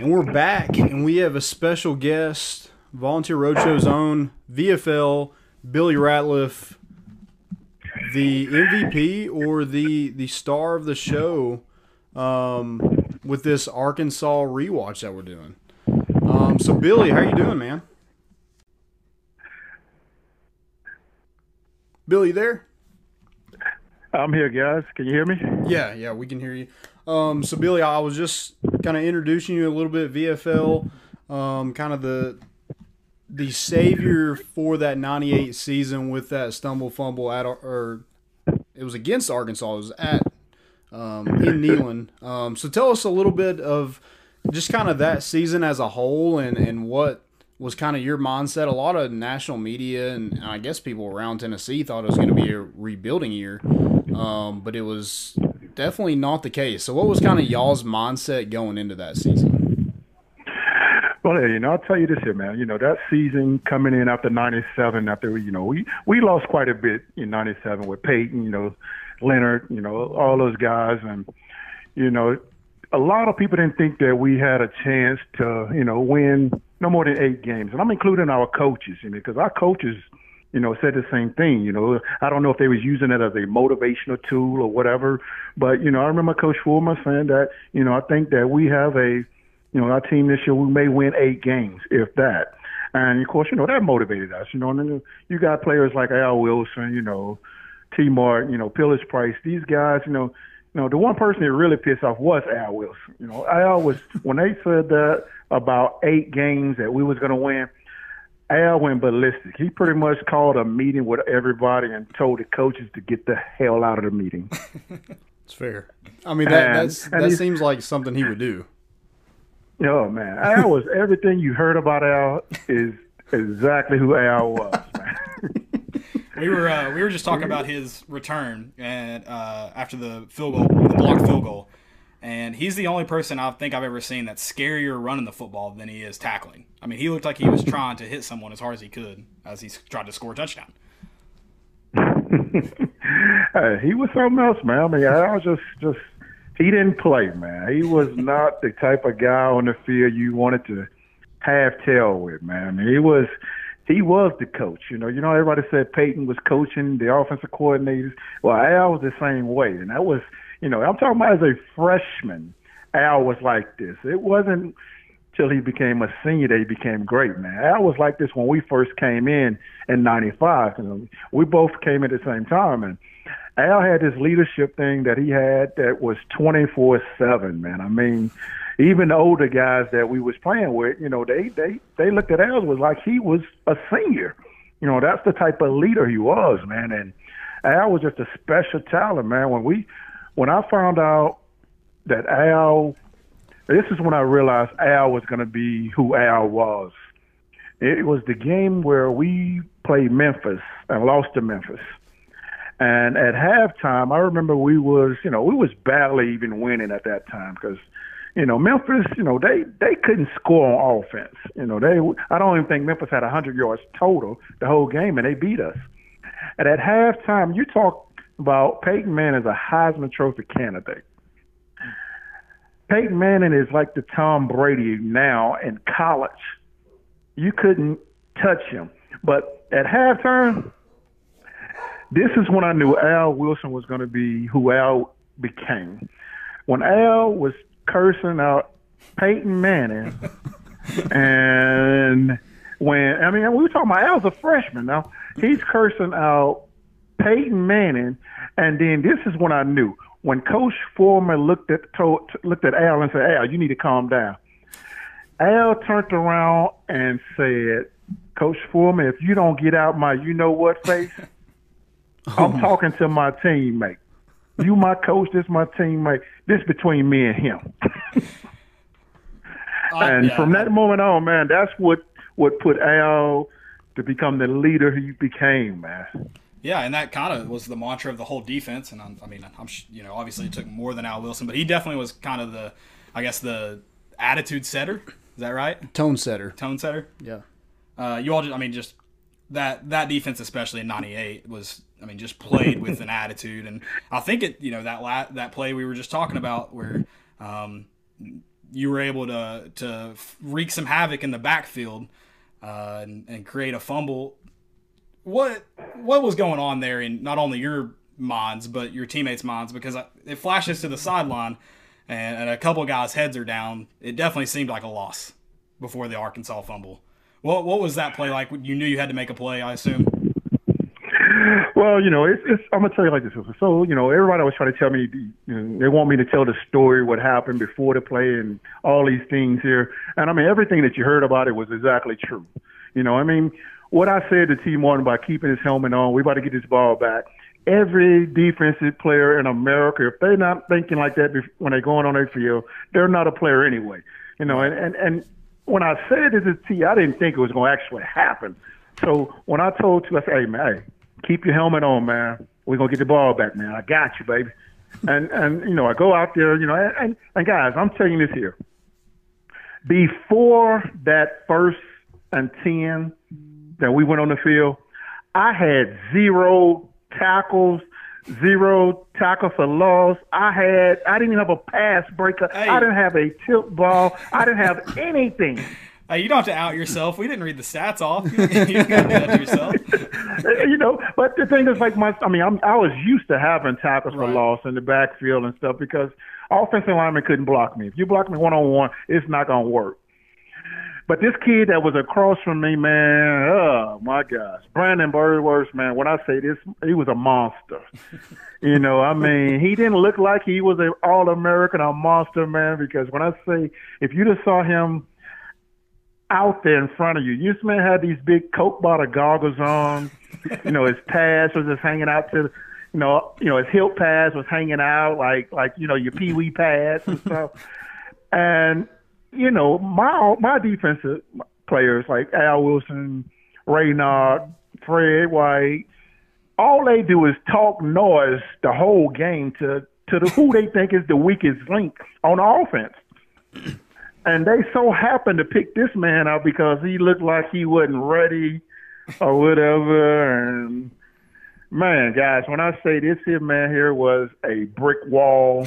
And we're back, and we have a special guest, Volunteer Roadshow's own VFL, Billy Ratliff, the MVP or the the star of the show um, with this Arkansas rewatch that we're doing. Um, so, Billy, how you doing, man? Billy, there? I'm here, guys. Can you hear me? Yeah, yeah, we can hear you. Um, so Billy, I was just kind of introducing you a little bit VFL, um, kind of the the savior for that '98 season with that stumble fumble at or it was against Arkansas. It was at um, in Neyland. Um, so tell us a little bit of just kind of that season as a whole and and what was kind of your mindset. A lot of national media and I guess people around Tennessee thought it was going to be a rebuilding year, um, but it was definitely not the case. So, what was kind of y'all's mindset going into that season? Well, you know, I'll tell you this here, man. You know, that season coming in after '97, after you know, we we lost quite a bit in '97 with Peyton, you know, Leonard, you know, all those guys, and you know, a lot of people didn't think that we had a chance to, you know, win no more than eight games, and I'm including our coaches, you know, because our coaches you know, said the same thing. You know, I don't know if they was using it as a motivational tool or whatever, but you know, I remember Coach Fulmer saying that, you know, I think that we have a, you know, our team this year we may win eight games, if that. And of course, you know, that motivated us. You know, and then you got players like Al Wilson, you know, T. Mart, you know, Peerless Price. These guys, you know, you know, the one person that really pissed off was Al Wilson. You know, Al was when they said that about eight games that we was going to win. Al went ballistic. He pretty much called a meeting with everybody and told the coaches to get the hell out of the meeting. It's fair. I mean, that and, that's, and that seems like something he would do. Oh man, Al was everything you heard about Al is exactly who Al was. We were uh, we were just talking about his return and uh, after the field goal, the blocked field goal, and he's the only person I think I've ever seen that's scarier running the football than he is tackling. I mean, he looked like he was trying to hit someone as hard as he could as he tried to score a touchdown. hey, he was something else, man. I mean, I was just, just he didn't play, man. He was not the type of guy on the field you wanted to have tail with, man. I mean, he was, he was the coach. You know, you know, everybody said Peyton was coaching the offensive coordinators. Well, Al was the same way, and that was you know, I'm talking about as a freshman, Al was like this. It wasn't till he became a senior that he became great, man. Al was like this when we first came in in '95. You know, we both came at the same time, and Al had this leadership thing that he had that was 24/7, man. I mean, even the older guys that we was playing with, you know, they they they looked at Al was like he was a senior. You know, that's the type of leader he was, man. And Al was just a special talent, man. When we when I found out that Al, this is when I realized Al was going to be who Al was. It was the game where we played Memphis and lost to Memphis. And at halftime, I remember we was, you know, we was barely even winning at that time because, you know, Memphis, you know, they they couldn't score on offense. You know, they I don't even think Memphis had 100 yards total the whole game, and they beat us. And at halftime, you talk about Peyton Manning is a Heisman Trophy candidate. Peyton Manning is like the Tom Brady now in college. You couldn't touch him. But at halftime, this is when I knew Al Wilson was going to be who Al became. When Al was cursing out Peyton Manning, and when I mean we were talking about Al's a freshman now, he's cursing out Peyton Manning, and then this is when I knew when Coach Fulmer looked at told, looked at Al and said, "Al, you need to calm down." Al turned around and said, "Coach Fulmer, if you don't get out my you know what face, I'm talking to my teammate. You my coach, this my teammate. This between me and him." uh, and yeah, from that moment on, man, that's what what put Al to become the leader he became, man. Yeah, and that kind of was the mantra of the whole defense. And I'm, i mean, I'm you know obviously it took more than Al Wilson, but he definitely was kind of the, I guess the attitude setter. Is that right? Tone setter. Tone setter. Yeah. Uh, you all, just, I mean, just that that defense, especially in '98, was I mean, just played with an attitude. And I think it, you know, that la- that play we were just talking about where. Um, you were able to to wreak some havoc in the backfield uh, and, and create a fumble. What what was going on there in not only your minds but your teammates' minds? Because it flashes to the sideline and, and a couple guys' heads are down. It definitely seemed like a loss before the Arkansas fumble. What what was that play like? You knew you had to make a play, I assume. Well, you know, it's, it's I'm gonna tell you like this. So, you know, everybody was trying to tell me, you know, they want me to tell the story, what happened before the play, and all these things here. And I mean, everything that you heard about it was exactly true. You know, I mean, what I said to T. Martin by keeping his helmet on, we about to get this ball back. Every defensive player in America, if they're not thinking like that when they're going on their field, they're not a player anyway. You know, and and and when I said this to T, I didn't think it was going to actually happen. So when I told T, I said, "Hey man, hey, keep your helmet on, man. We're gonna get the ball back, man. I got you, baby." And and you know, I go out there, you know, and and guys, I'm telling you this here. Before that first and ten that we went on the field, I had zero tackles, zero tackle for loss. I had I didn't even have a pass breaker. Hey. I didn't have a tilt ball. I didn't have anything. Hey, you don't have to out yourself. We didn't read the stats off. You, you got to yourself. you know, but the thing is, like my, I mean, I'm, I was used to having tackles right. for loss in the backfield and stuff because offensive linemen couldn't block me. If you block me one on one, it's not gonna work. But this kid that was across from me, man, oh my gosh, Brandon Burlsworth, man. When I say this, he was a monster. you know, I mean, he didn't look like he was an All American, a monster, man. Because when I say, if you just saw him out there in front of you, you this man had these big Coke bottle goggles on. you know, his pads was just hanging out to, you know, you know, his hilt pads was hanging out like like you know your pee wee pads and stuff. and you know, my my defensive players like Al Wilson, Raynard, Fred White, all they do is talk noise the whole game to to the who they think is the weakest link on offense. And they so happened to pick this man out because he looked like he wasn't ready or whatever. And man, guys, when I say this here man here was a brick wall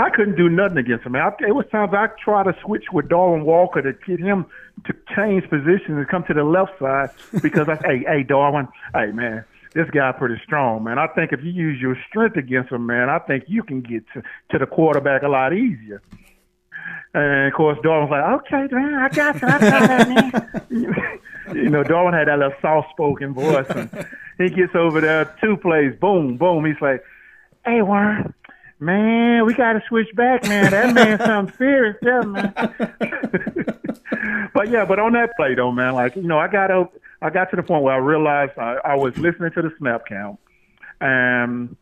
I couldn't do nothing against him. I, it was times I tried to switch with Darwin Walker to get him to change positions and come to the left side because I, hey, hey, Darwin, hey, man, this guy pretty strong, man. I think if you use your strength against him, man, I think you can get to, to the quarterback a lot easier. And of course, Darwin's like, okay, man, I got you. I got that, man. you know, Darwin had that little soft-spoken voice, and he gets over there, two plays, boom, boom. He's like, hey, Warren, Man, we got to switch back, man. That man sounds serious, yeah, man. but yeah, but on that play though, man, like you know, I got up, I got to the point where I realized I, I was listening to the snap count, and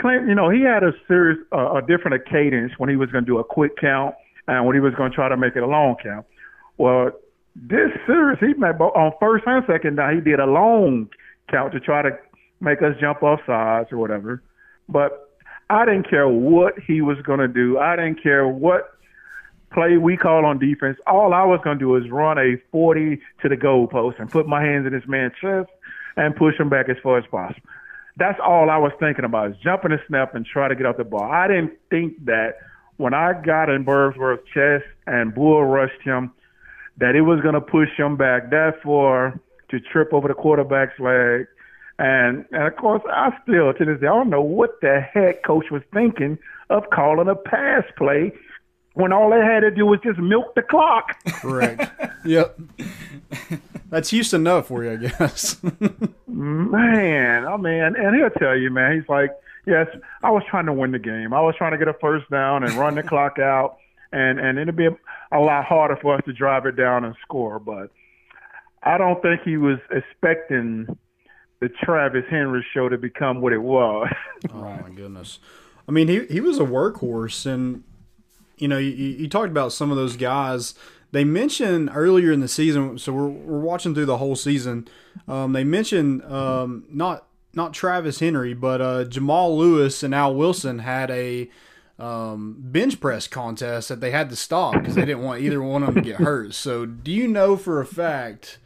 Clint, you know, he had a serious, uh, a different cadence when he was going to do a quick count and when he was going to try to make it a long count. Well, this series, he made on first and second down, he did a long count to try to make us jump off sides or whatever. But I didn't care what he was going to do. I didn't care what play we call on defense. All I was going to do is run a 40 to the goalpost and put my hands in this man's chest and push him back as far as possible. That's all I was thinking about is jumping the snap and try to get out the ball. I didn't think that when I got in Burlsworth's chest and bull rushed him, that it was going to push him back. Therefore, to trip over the quarterback's leg and, and of course, I still to this day I don't know what the heck coach was thinking of calling a pass play when all they had to do was just milk the clock. Correct. yep. That's Houston enough for you, I guess. man, oh man, and he'll tell you, man, he's like, yes, I was trying to win the game. I was trying to get a first down and run the clock out, and and it'd be a, a lot harder for us to drive it down and score. But I don't think he was expecting the Travis Henry show to become what it was. oh my goodness! I mean, he he was a workhorse, and you know, you, you talked about some of those guys. They mentioned earlier in the season, so we're, we're watching through the whole season. Um, they mentioned um, not not Travis Henry, but uh, Jamal Lewis and Al Wilson had a um, bench press contest that they had to stop because they didn't want either one of them to get hurt. So, do you know for a fact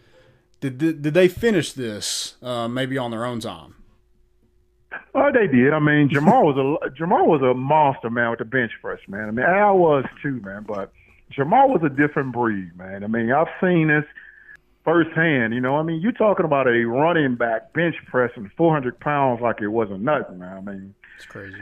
did, did, did they finish this uh, maybe on their own time? Oh, they did. I mean, Jamal was a Jamal was a monster man with the bench press, man. I mean, Al was too, man. But Jamal was a different breed, man. I mean, I've seen this firsthand. You know, I mean, you're talking about a running back bench pressing 400 pounds like it wasn't nothing, man. I mean, it's crazy.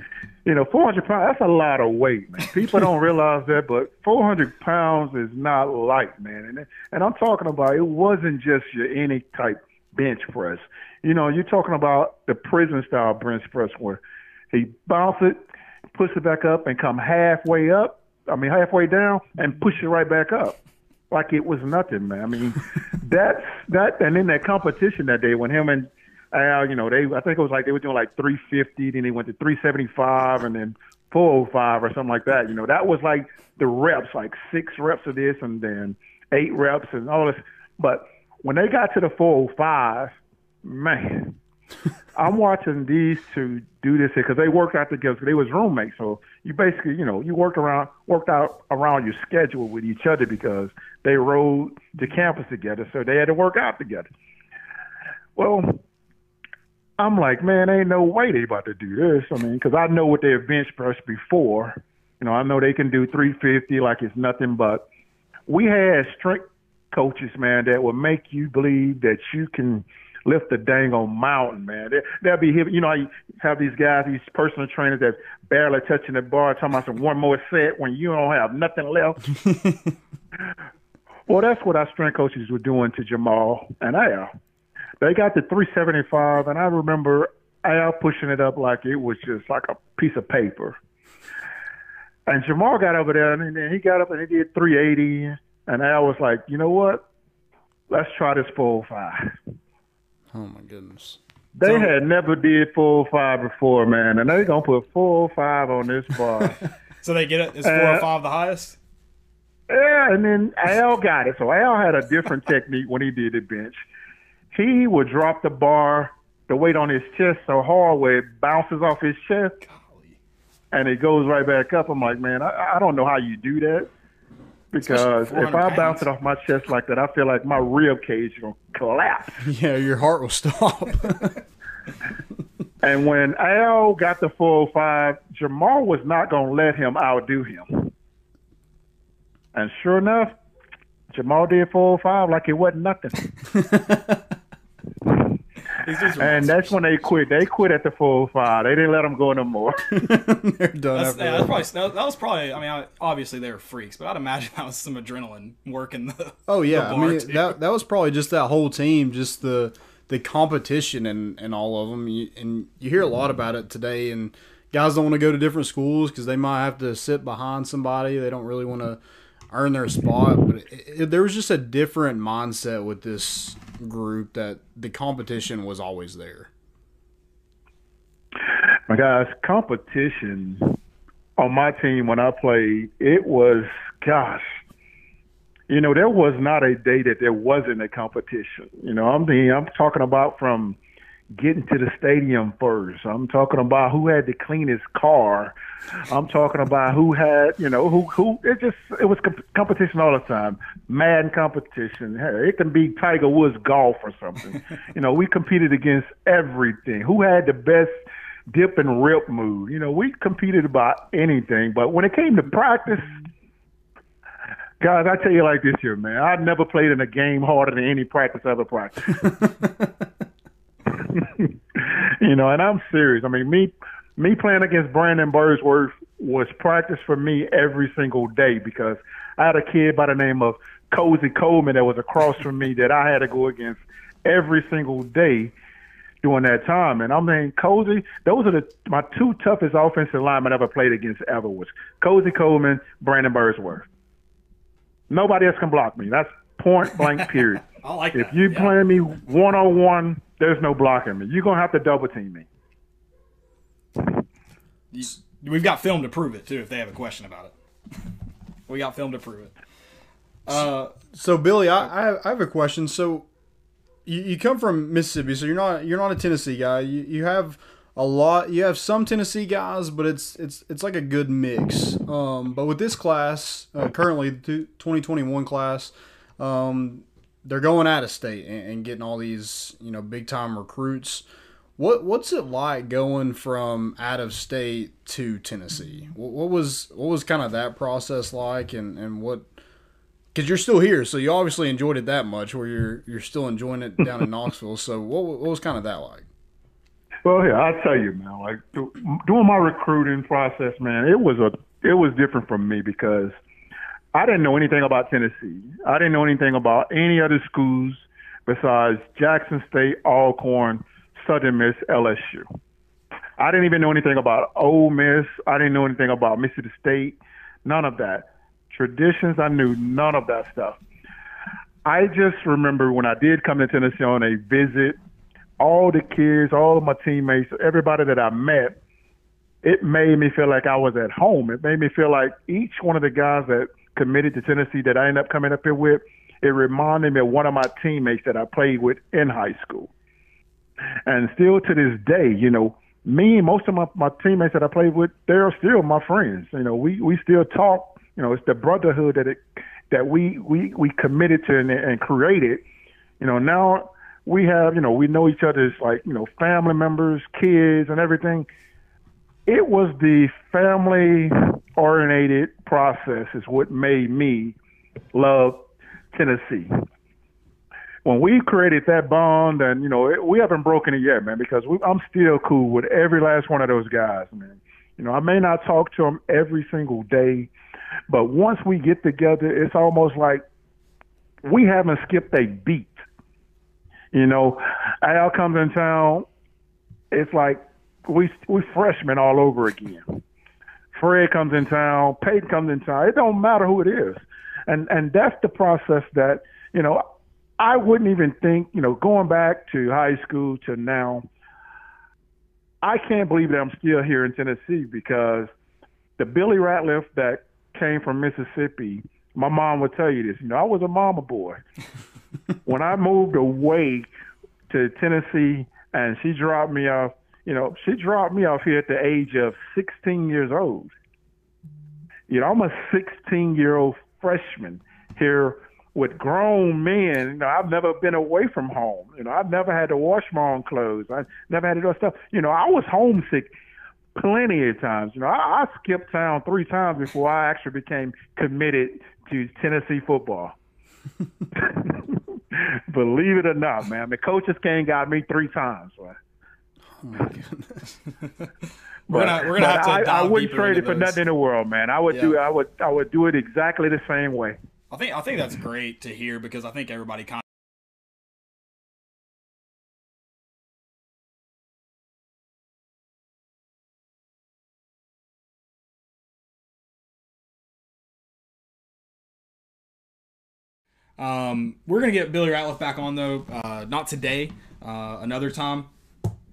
You know, 400 pounds, that's a lot of weight, man. People don't realize that, but 400 pounds is not light, man. And, and I'm talking about it wasn't just your any type bench press. You know, you're talking about the prison style bench press where he bounce it, push it back up, and come halfway up. I mean, halfway down and push it right back up like it was nothing, man. I mean, that's that, and then that competition that day when him and Al, you know, they I think it was like they were doing like 350, then they went to 375, and then 405 or something like that. You know, that was like the reps, like six reps of this, and then eight reps and all this. But when they got to the 405, man, I'm watching these two do this because they worked out together. Because they was roommates, so you basically, you know, you worked around, worked out around your schedule with each other because they rode to campus together, so they had to work out together. Well, I'm like, man, ain't no way they about to do this. I mean, because I know what they've bench pressed before. You know, I know they can do 350 like it's nothing, but we had strength coaches, man, that will make you believe that you can lift the dang on mountain, man. They, they'll be, you know, you have these guys, these personal trainers that barely touching the bar, talking about some one more set when you don't have nothing left. well, that's what our strength coaches were doing to Jamal and Al. They got the 375, and I remember Al pushing it up like it was just like a piece of paper. And Jamal got over there, and then he got up and he did 380. And Al was like, you know what? Let's try this 405. Oh my goodness. They so, had never did 405 before, man, and they're gonna put 405 on this bar. so they get it. Is 405 the highest? Yeah, and then Al got it. So Al had a different technique when he did the bench. He would drop the bar, the weight on his chest so hard where it bounces off his chest, Golly. and it goes right back up. I'm like, man, I, I don't know how you do that because if I bounce it off my chest like that, I feel like my rib cage is gonna collapse. Yeah, your heart will stop. and when Al got the 405, Jamal was not gonna let him outdo him. And sure enough, Jamal did 405 like it wasn't nothing. and that's when they quit. They quit at the full oh five. They didn't let them go no more. They're done. That's, yeah, that's probably, that, that, was probably. I mean, obviously they were freaks, but I'd imagine that was some adrenaline working the. Oh yeah, the I mean too. that that was probably just that whole team, just the the competition and and all of them. You, and you hear a lot about it today, and guys don't want to go to different schools because they might have to sit behind somebody. They don't really want to earn their spot. But it, it, there was just a different mindset with this group that the competition was always there. My guys, competition on my team when I played, it was gosh. You know, there was not a day that there wasn't a competition. You know, I'm the I'm talking about from getting to the stadium first. I'm talking about who had the cleanest car. I'm talking about who had, you know, who who. It just it was comp- competition all the time. Mad competition. Hey, it can be Tiger Woods golf or something. you know, we competed against everything. Who had the best dip and rip move? You know, we competed about anything. But when it came to practice. Guys, I tell you like this here, man. I never played in a game harder than any practice I ever practiced. you know, and I'm serious. I mean, me me playing against Brandon Burlsworth was practice for me every single day because I had a kid by the name of Cosey Coleman that was across from me that I had to go against every single day during that time. And I'm saying Cosey, those are the my two toughest offensive linemen I ever played against ever was Cosey Coleman, Brandon Burlsworth. Nobody else can block me. That's point blank period. I like if that. you yeah. play me one on one, there's no blocking me. You're gonna have to double team me. We've got film to prove it too. If they have a question about it, we got film to prove it. Uh, so Billy, I, I have a question. So you, you come from Mississippi, so you're not you're not a Tennessee guy. You you have a lot. You have some Tennessee guys, but it's it's it's like a good mix. Um, but with this class, uh, currently the 2021 class, um, they're going out of state and, and getting all these you know big time recruits. What what's it like going from out of state to Tennessee? What, what was what was kind of that process like, and and what? Because you're still here, so you obviously enjoyed it that much, where you're you're still enjoying it down in Knoxville. So what what was kind of that like? Well, yeah, I'll tell you, man. Like doing my recruiting process, man, it was a it was different from me because I didn't know anything about Tennessee. I didn't know anything about any other schools besides Jackson State, Alcorn, Southern Miss, LSU. I didn't even know anything about Ole Miss. I didn't know anything about Mississippi State. None of that. Traditions, I knew none of that stuff. I just remember when I did come to Tennessee on a visit, all the kids, all of my teammates, everybody that I met, it made me feel like I was at home. It made me feel like each one of the guys that committed to Tennessee that I ended up coming up here with, it reminded me of one of my teammates that I played with in high school. And still to this day, you know, me and most of my, my teammates that I played with, they're still my friends. You know, we, we still talk. You know, it's the brotherhood that it that we we, we committed to and, and created. You know, now we have, you know, we know each other's like, you know, family members, kids and everything. It was the family oriented process is what made me love Tennessee. When we created that bond, and you know, it, we haven't broken it yet, man, because we, I'm still cool with every last one of those guys, man. You know, I may not talk to them every single day, but once we get together, it's almost like we haven't skipped a beat. You know, Al comes in town, it's like we we freshmen all over again. Fred comes in town, Peyton comes in town. It don't matter who it is, and and that's the process that you know I wouldn't even think you know going back to high school to now. I can't believe that I'm still here in Tennessee because the Billy Ratliff that came from Mississippi, my mom would tell you this. You know, I was a mama boy. when I moved away to Tennessee and she dropped me off, you know, she dropped me off here at the age of 16 years old. You know, I'm a 16 year old freshman here with grown men. You know, I've never been away from home. You know, I've never had to wash my own clothes. I never had to do stuff. You know, I was homesick plenty of times. You know, I, I skipped town three times before I actually became committed to Tennessee football. Believe it or not, man, the coaches came got me three times. Man. Oh my goodness. we're gonna we're gonna have to. I, I wouldn't trade it for those. nothing in the world, man. I would Yeah. do I would I would do it exactly the same way. I think I think that's great to hear because I think everybody kind. Um, we're gonna get Billy Ratliff back on though, uh, not today, uh, another time.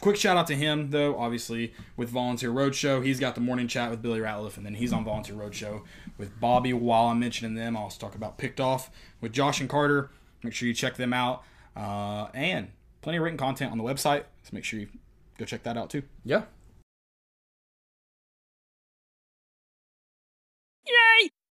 Quick shout out to him though, obviously with Volunteer Roadshow. He's got the morning chat with Billy Ratliff, and then he's on Volunteer Roadshow with Bobby. While I'm mentioning them, I'll also talk about Picked Off with Josh and Carter. Make sure you check them out, uh, and plenty of written content on the website. So make sure you go check that out too. Yeah,